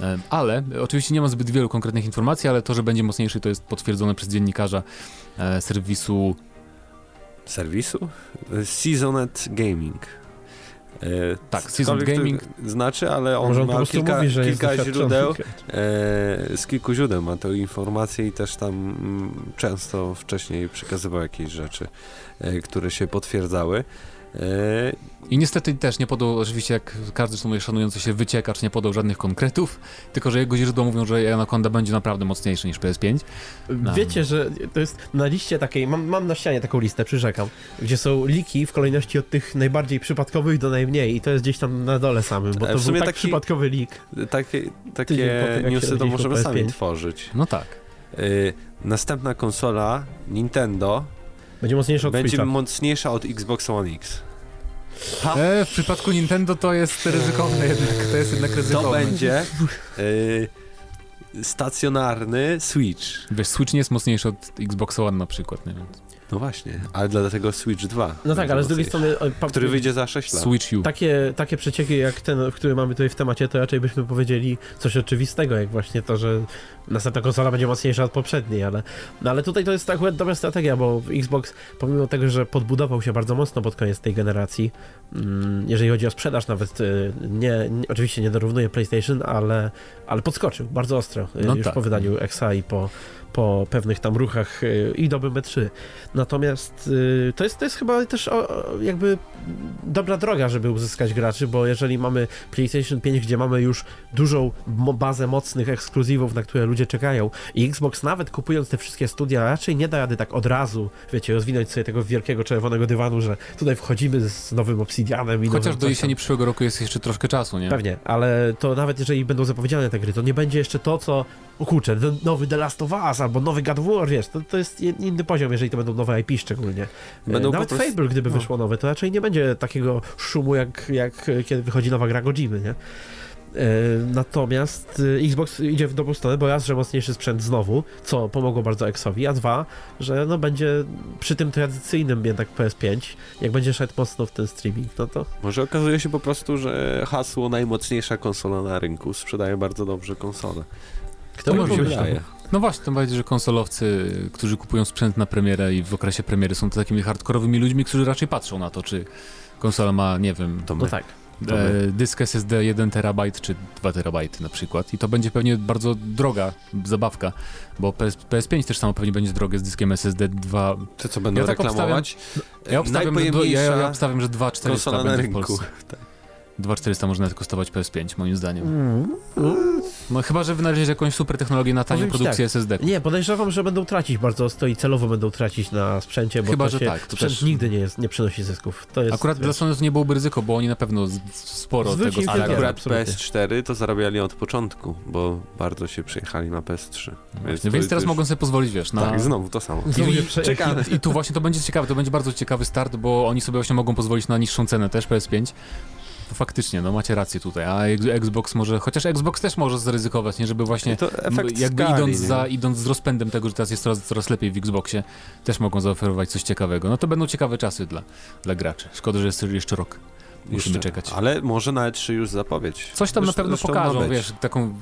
E, Ale e, oczywiście nie ma zbyt wielu konkretnych informacji, ale to, że będzie mocniejszy, to jest potwierdzone przez dziennikarza e, serwisu. Serwisu? Seasonet Gaming. E, Tak, to Gaming. Znaczy, ale on on ma kilka, mówi, kilka źródeł. E, z kilku źródeł ma to informacje i też tam mm, często wcześniej przekazywał jakieś rzeczy, e, które się potwierdzały. I niestety też nie podał, oczywiście jak każdy sumie szanujący się wyciekacz, nie podał żadnych konkretów, tylko że jego źródła mówią, że Anaconda będzie naprawdę mocniejszy niż PS5. No. Wiecie, że to jest na liście takiej, mam, mam na ścianie taką listę, przyrzekam, gdzie są liki w kolejności od tych najbardziej przypadkowych do najmniej i to jest gdzieś tam na dole samym, bo E, to w sumie był tak taki- przypadkowy lik. takie takie się newsy to możemy sami PS5. tworzyć. No tak. E, następna konsola Nintendo Będzie mocniejszy od będzie Switcha. mocniejsza od Xbox One X. E, w przypadku Nintendo to jest ryzykowne jednak, to jest jednak to ryzykowne. będzie e, stacjonarny Switch. Wiesz, Switch nie jest mocniejszy od Xbox One na przykład, nie wiem. No właśnie, ale dlatego Switch 2. No tak, ale z drugiej strony... Który wyjdzie za 6 lat. Switch U. Takie, takie przecieki jak ten, który mamy tutaj w temacie, to raczej byśmy powiedzieli coś oczywistego, jak właśnie to, że następna konsola będzie mocniejsza od poprzedniej, ale, no ale tutaj to jest akurat dobra strategia, bo Xbox, pomimo tego, że podbudował się bardzo mocno pod koniec tej generacji, mm, jeżeli chodzi o sprzedaż nawet, y, nie, nie, oczywiście nie dorównuje PlayStation, ale, ale podskoczył bardzo ostro, y, No już tak. po wydaniu XA i po, po pewnych tam ruchach y, i dobrym E3. Natomiast y, to jest, to jest chyba też jakby dobra droga, żeby uzyskać graczy, bo jeżeli mamy PlayStation 5, gdzie mamy już dużą bazę mocnych ekskluzywów, na które ludzie czekają i Xbox nawet kupując te wszystkie studia raczej nie da rady tak od razu, wiecie, rozwinąć sobie tego wielkiego czerwonego dywanu, że tutaj wchodzimy z nowym Obsidianem i Chociaż do jesieni przyszłego roku jest jeszcze troszkę czasu, nie? Pewnie, ale to nawet jeżeli będą zapowiedziane te gry, to nie będzie jeszcze to, co, o kurczę, nowy The Last of Us albo nowy God of War, wiesz, to, to jest in- inny poziom, jeżeli to będą nowe IP szczególnie. Będą E, nawet po prostu- Fable, gdyby no. wyszło nowe, to raczej nie będzie takiego szumu, jak, jak kiedy wychodzi nowa gra Godzimy, nie? E, Natomiast e, Xbox idzie w dobrą stronę, bo raz, że mocniejszy sprzęt znowu, co pomogło bardzo Xowi, a dwa, że no będzie przy tym tradycyjnym jednak PS5, jak będzie szedł mocno w ten streaming, no to Może okazuje się po prostu, że hasło najmocniejsza konsola na rynku sprzedaje bardzo dobrze konsolę. Kto może się wydaje. No właśnie, tym bardziej, że konsolowcy, którzy kupują sprzęt na premierę i w okresie premiery są to takimi hardkorowymi ludźmi, którzy raczej patrzą na to, czy konsola ma, nie wiem, To my. No tak. E, dysk SSD 1 terabajt czy 2 terabajty na przykład. I to będzie pewnie bardzo droga zabawka, bo PS, PS5 też samo pewnie będzie drogie z dyskiem SSD 2. Te, co będą Ja tak reklamować. Ja obstawiam, że, do, ja, ja obstawiam, że 2400 konsola na będzie w rynku. Polsce. Tak. 2400 może nawet kosztować PS5, moim zdaniem. Mm. No, chyba, że wynaleźli jakąś super technologię na tanią produkcję tak. SSD. Nie, podejrzewam, że będą tracić bardzo ostro i celowo będą tracić na sprzęcie, bo Chyba, to że tak, to sprzęt też- nigdy nie, jest, nie przynosi zysków. To jest, Akurat dla wiesz, Sony to nie byłoby ryzyko, bo oni na pewno z- sporo Zwróć tego Ale akurat absolutnie. PS4 to zarabiali od początku, bo bardzo się przyjechali na PS3. Więc, to- więc to teraz już- mogą sobie pozwolić, wiesz, na... Tak, znowu to samo. Znowu I. I tu właśnie to będzie ciekawe, to będzie bardzo ciekawy start, bo oni sobie właśnie mogą pozwolić na niższą cenę też PS5. Faktycznie, no macie rację tutaj, a Xbox może, chociaż Xbox też może zaryzykować, nie, żeby właśnie jakby skali, idąc, nie? za, idąc z rozpędem tego, że teraz jest coraz, coraz lepiej w Xboxie, też mogą zaoferować coś ciekawego. No to będą ciekawe czasy dla, dla graczy. Szkoda, że jest jeszcze rok. Musimy Jeszcze. czekać. Ale może na E3 już zapowiedź. Coś tam na Zresztą- pewno zresztą ma pokażą, wiesz, taką,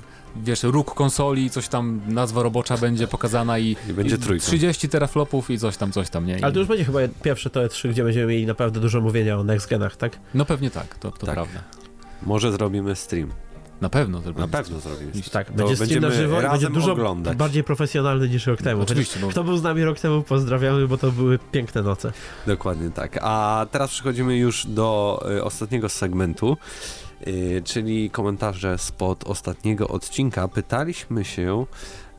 wiesz, róg konsoli, coś tam, nazwa robocza będzie pokazana i, I będzie trójka. 30 teraflopów i coś tam, coś tam, nie? Ale to już będzie chyba pierwsze to E3, gdzie będziemy mieli naprawdę dużo mówienia o next genach, tak? No pewnie tak, to, to Tak. prawda. Może zrobimy stream. Na pewno zrobimy. Na pewno zrobimy stream. Tak, To będzie stream na żywo i będzie dużo oglądać. bardziej profesjonalny niż rok temu. Oczywiście, bo Kto był z nami rok temu, pozdrawiamy, bo to były piękne noce. Dokładnie tak. A teraz przechodzimy już do y, ostatniego segmentu, y, czyli komentarze spod ostatniego odcinka. Pytaliśmy się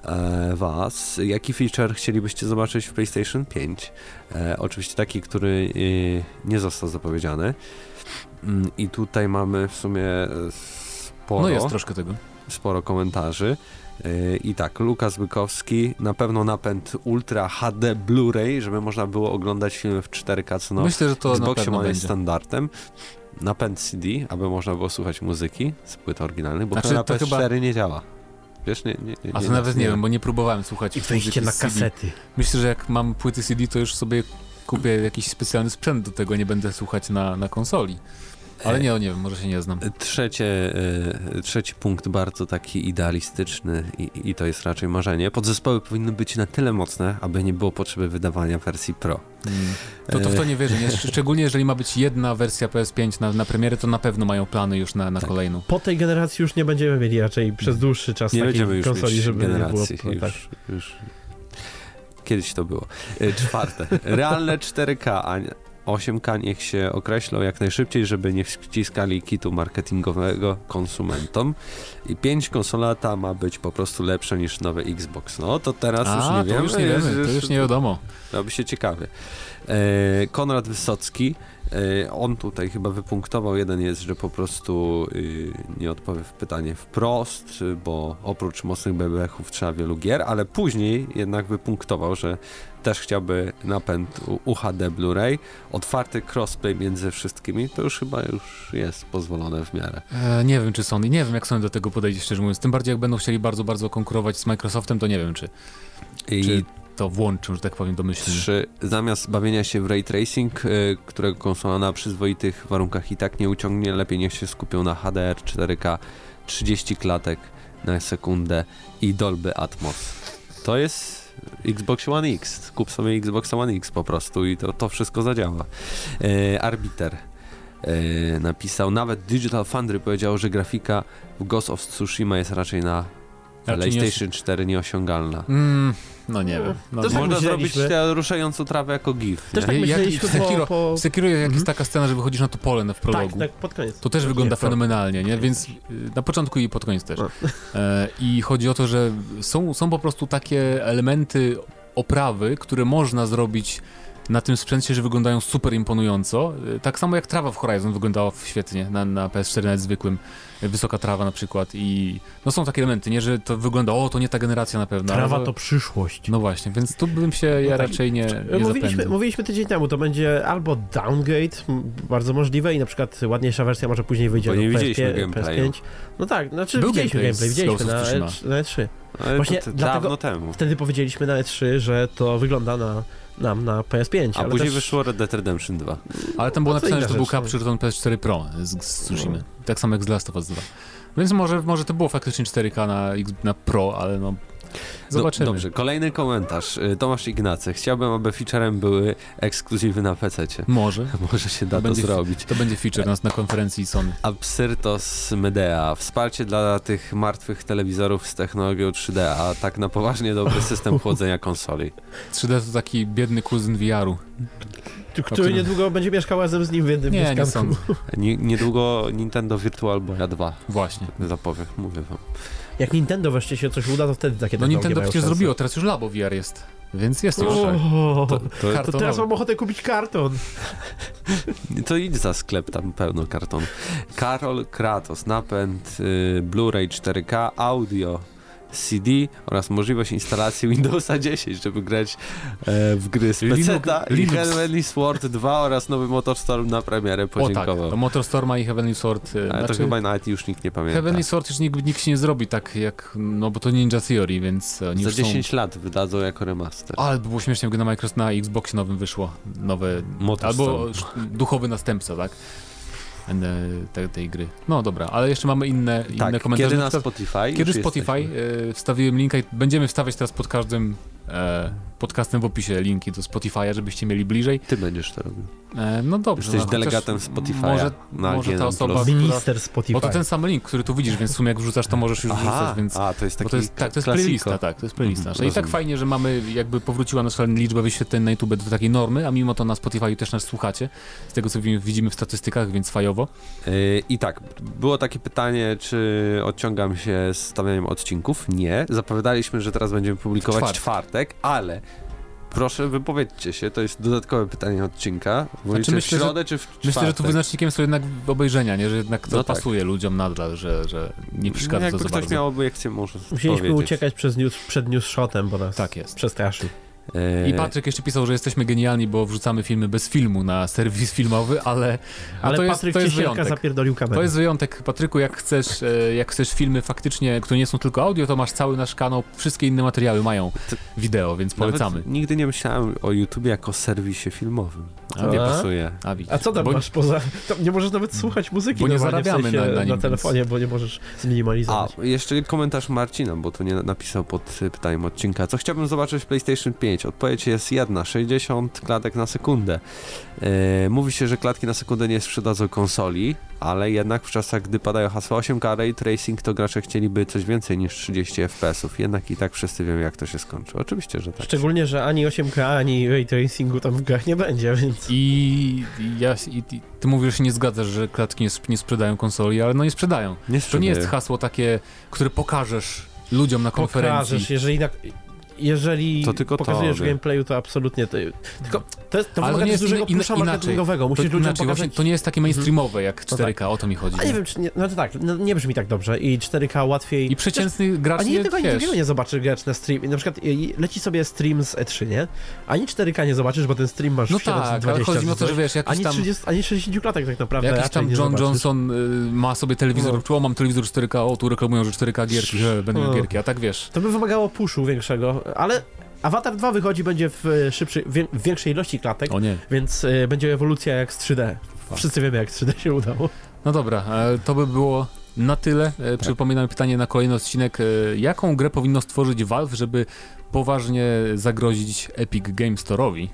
e, Was, jaki feature chcielibyście zobaczyć w PlayStation 5. E, oczywiście taki, który y, nie został zapowiedziany. Mm, I tutaj mamy w sumie e, sporo no jest troszkę tego. sporo komentarzy. Yy, I tak, Lukas Bykowski, na pewno napęd Ultra HD Blu-ray, żeby można było oglądać filmy w 4K, co no Myślę, że to Xboxie ma jest standardem. Napęd CD, aby można było słuchać muzyki z płyt oryginalnych, bo Znaczy, to na to PS4 chyba- nie działa. Wiesz, nie, nie, nie, A to nawet nie wiem, bo nie próbowałem słuchać I wejście na kasety. Myślę, że jak mam płyty CD, to już sobie kupię jakiś specjalny sprzęt do tego, nie będę słuchać na, na konsoli. Ale nie, no nie wiem, może się nie znam. Trzecie, e, trzeci punkt bardzo taki idealistyczny i, i to jest raczej marzenie. Podzespoły powinny być na tyle mocne, aby nie było potrzeby wydawania wersji Pro. Mm. To, to w to nie wierzę. Nie? Szcz- Szczególnie jeżeli ma być jedna wersja PS5 na, na premierę, to na pewno mają plany już na, na Tak. kolejną. Po tej generacji już nie będziemy mieli raczej przez dłuższy czas Nie takiej będziemy już konsoli, mieć żeby generacji. nie było... Tak. już, już. Kiedyś to było. E, Czwarte. Realne 4K, a nie- 8K niech się określą jak najszybciej, żeby nie wciskali kitu marketingowego konsumentom. I 5 konsola ta ma być po prostu lepsza niż nowy Xbox. No to teraz już A, nie to wiem. już nie wiemy, to już nie wiadomo. Robi się ciekawie. E, Konrad Wysocki, on tutaj chyba wypunktował, jeden jest, że po prostu y, nie odpowie w pytanie wprost, y, bo oprócz mocnych bebechów trzeba wielu gier, ale później jednak wypunktował, że też chciałby napęd UHD Blu-ray, otwarty crossplay między wszystkimi, to już chyba już jest pozwolone w miarę. E, nie wiem, czy Sony, nie wiem, jak Sony do tego podejdzie, szczerze mówiąc. Tym bardziej, jak będą chcieli bardzo, bardzo konkurować z Microsoftem, to nie wiem, czy, I czy to włączą, że tak powiem, domyślnie. Trzy, zamiast bawienia się w ray tracing, y, którego konsola na przyzwoitych warunkach i tak nie uciągnie, lepiej niech się skupią na HDR 4K 30 klatek na sekundę i Dolby Atmos. To jest Xbox One X. Kup sobie Xbox One X po prostu i to, to wszystko zadziała. E, Arbiter e, napisał, nawet Digital Foundry powiedział, że grafika w Ghost of Tsushima jest raczej na Raczej nie PlayStation 4 nieosiągalna. Mm, no nie wiem. No, To nie. tak Można myśleliśmy. zrobić tę ruszającą trawę jako GIF. Też tak Jak- myśleliśmy Sekiro- po... po... W Sekiro jak Mhm. jest taka scena, że wychodzisz na to pole w Tak, prologu. tak, pod koniec. To też Nie, wygląda to- fenomenalnie, nie? Więc y, na początku i pod koniec też. No. E, I chodzi o to, że są, są po prostu takie elementy oprawy, które można zrobić na tym sprzęcie, że wyglądają super imponująco. E, Tak samo jak trawa w Horizon wyglądała świetnie na, na PS4 nawet zwykłym. E, Wysoka trawa na przykład i no są takie elementy, nie, że to wygląda, o to nie ta generacja na pewno. ale Trawa to przyszłość. No właśnie, więc tu bym się ja tak. raczej nie, nie Mówiliśmy, mówiliśmy tydzień temu, to będzie albo downgrade, bardzo możliwe i na przykład ładniejsza wersja może później wyjdzie Bo do nie PS5, widzieliśmy gameplayu. PS5. No tak, znaczy Był widzieliśmy gameplay gameplay, widzieliśmy na, Ghost of E3, na E3. Ale Właśnie to, to dlatego- dawno temu. Wtedy powiedzieliśmy na E3, że to wygląda na, nam na PS5. A ale później też... wyszło Red Dead Redemption 2. Ale tam było No napisane, że to był no. capture ton PS4 Pro z, z Tsushima. Tak samo jak z Last of Us 2. Więc może, może to było faktycznie 4K na, X- na Pro, ale no zobaczymy. Do, dobrze, kolejny komentarz. Y, Tomasz Ignacy. Chciałbym, aby featurem były ekskluzywy na PC. Może. Może się da to Będzie- zrobić. To będzie feature nas na konferencji Sony. Absyrtos Medea. Wsparcie dla tych martwych telewizorów z technologią 3D, a tak na poważnie dobry system chłodzenia konsoli. 3D to taki biedny kuzyn VR-u. Który niedługo będzie mieszkał razem z nim w jednym Nie, nie mieszkanku. sądzę. Nie, niedługo Nintendo Virtual Boya 2 Właśnie. zapowiem, mówię wam. Jak Nintendo wreszcie się coś uda, to wtedy takie No Nintendo przecież szansę. zrobiło, teraz już Labo VR jest. Więc jest już. To, to, to teraz mam ochotę kupić karton. to idź za sklep, tam pełno karton. Karol Kratos, napęd y, Blu-ray 4K, audio CD oraz możliwość instalacji Windowsa 10, żeby grać e, w gry z PC i. Heavenly Sword 2 oraz nowy Motorstorm na premierę O tak, podziękował. to Motorstorma i Heavenly Sword. e, Ale to znaczy, chyba nawet już nikt nie pamięta. Heavenly Sword już nikt, nikt się nie zrobi tak jak, no bo to Ninja Theory, więc oni Za już są... 10 lat wydadzą jako remaster. Ale by było śmiesznie, gdy na Microsoft na Xboxie nowym wyszło nowe, Motorstorm. albo duchowy następca, tak? E, Tej, gry. No dobra, ale jeszcze mamy inne, inne tak, komentarze. kiedy Na Spotify? kiedy Spotify, jesteśmy. e, wstawiłem linka i będziemy wstawiać teraz pod każdym podcastem w opisie linki do Spotify'a, żebyście mieli bliżej. Ty będziesz to robił. E, no dobrze. Jesteś no, delegatem Spotify'a Może, na może ta G1+. osoba, która, Minister Spotify. bo to ten sam link, który tu widzisz, więc w sumie jak wrzucasz, to możesz już Aha, wrzucać, więc... a to jest taki to jest, tak, to jest playlista, tak, to jest playlista. Mhm. I tak fajnie, że mamy, jakby powróciła nasza liczba wyświetleń na YouTube do takiej normy, a mimo to na Spotify też nas słuchacie, z tego co wi- widzimy w statystykach, więc fajowo. Yy, I tak, było takie pytanie, czy odciągam się z stawianiem odcinków? Nie. Zapowiadaliśmy, że teraz będziemy publikować czwartek. Czwartek, ale proszę wypowiedzcie się, to jest dodatkowe pytanie odcinka. Wolicie Znaczy, myślę, w że- środę czy w czwartek? Myślę, że tu wyznacznikiem są jednak obejrzenia, nie? że jednak to No tak. pasuje ludziom nadal, że, że nie przeszkadza No, Jakby to za ktoś bardzo. miał obiekcję, może Musieliśmy powiedzieć. uciekać przez news, przed news shotem, bo nas Tak jest. przestraszył. I Patryk jeszcze pisał, że jesteśmy genialni, bo wrzucamy filmy bez filmu na serwis filmowy, ale, a Ale to jest, Patryk to jest wyjątek. zapierdolił kamerę. To jest wyjątek, Patryku, jak chcesz, e, jak chcesz filmy faktycznie, które nie są tylko audio, to masz cały nasz kanał, wszystkie inne materiały mają wideo, więc Nawet polecamy. nigdy nie myślałem o YouTubie jako serwisie filmowym. To A? nie pasuje. A. A co tam Bo- masz poza... Tam nie możesz nawet słuchać muzyki Bo nie zarabiamy w sensie na- na nim, więc- telefonie, bo nie możesz A, zminimalizować. jeszcze komentarz Marcina, bo tu nie napisał pod y, pytaniem odcinka. Co chciałbym zobaczyć w PlayStation 5? Odpowiedź jest jedna, 60 klatek na sekundę. E, mówi się, że klatki na sekundę nie sprzedadzą konsoli, ale jednak w czasach, gdy padają hasła 8K Ray Tracing, to gracze chcieliby coś więcej niż 30 FPS-ów. Jednak i tak wszyscy wiemy, jak to się skończy. Oczywiście, że tak. Szczególnie, że ani 8K, ani ray tracingu tam w grach nie będzie, więc... I, i, ja, i, i ty mówisz, że się nie zgadzasz, że klatki nie, nie sprzedają konsoli, ale no nie sprzedają. Nie To nie jest hasło takie, które pokażesz ludziom na konferencji. Pokażesz, jeżeli na... Jeżeli To tylko pokazujesz tobie. gameplayu, to absolutnie to... Tylko to, jest, to wymaga nie też jest dużego marketingowego. To, Musisz ludziom inaczej, pokazać... to nie jest takie mainstreamowe jak No 4K, o to mi chodzi. A nie wiem, czy nie... No to tak, no, nie brzmi tak dobrze i 4K łatwiej... I przeciętny gracz Ani nie, jednego, ani wiesz, drugiego nie zobaczy gracz na stream. Na przykład leci sobie stream z E3, nie? Ani 4K nie zobaczysz, bo ten stream masz No w tak, 720 ale chodzi mi o to, że wiesz, jakiś Ani, tam, 30, ani 60 klatek tak naprawdę jakiś tam John. Johnson y, ma sobie telewizor, No. czy o, mam telewizor 4K, o, tu reklamują, że 4K gierki, że będą No. gierki, a tak wiesz. To by wymagało puszu większego, ale Avatar 2 wychodzi będzie w e, szybszej, w większej ilości klatek, O nie. więc e, będzie ewolucja jak z 3D. Wszyscy wiemy jak 3D się udało. No dobra, e, to by było na tyle. Tak. Przypominam pytanie na kolejny odcinek. Jaką grę powinno stworzyć Valve, żeby poważnie zagrozić Epic Games Store'owi,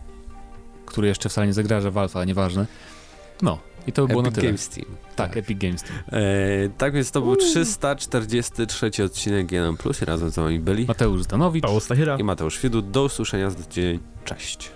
który jeszcze wcale nie zagraża Valve, ale nieważne. No, i to by było Epic na tyle. Games Team. Tak, Epic Games. Team. E, tak więc to był 343 odcinek G1 Plus i razem z wami byli Mateusz Zdanowicz. Paweł Stachyra. i Mateusz Widut. Do usłyszenia za tydzień. Cześć.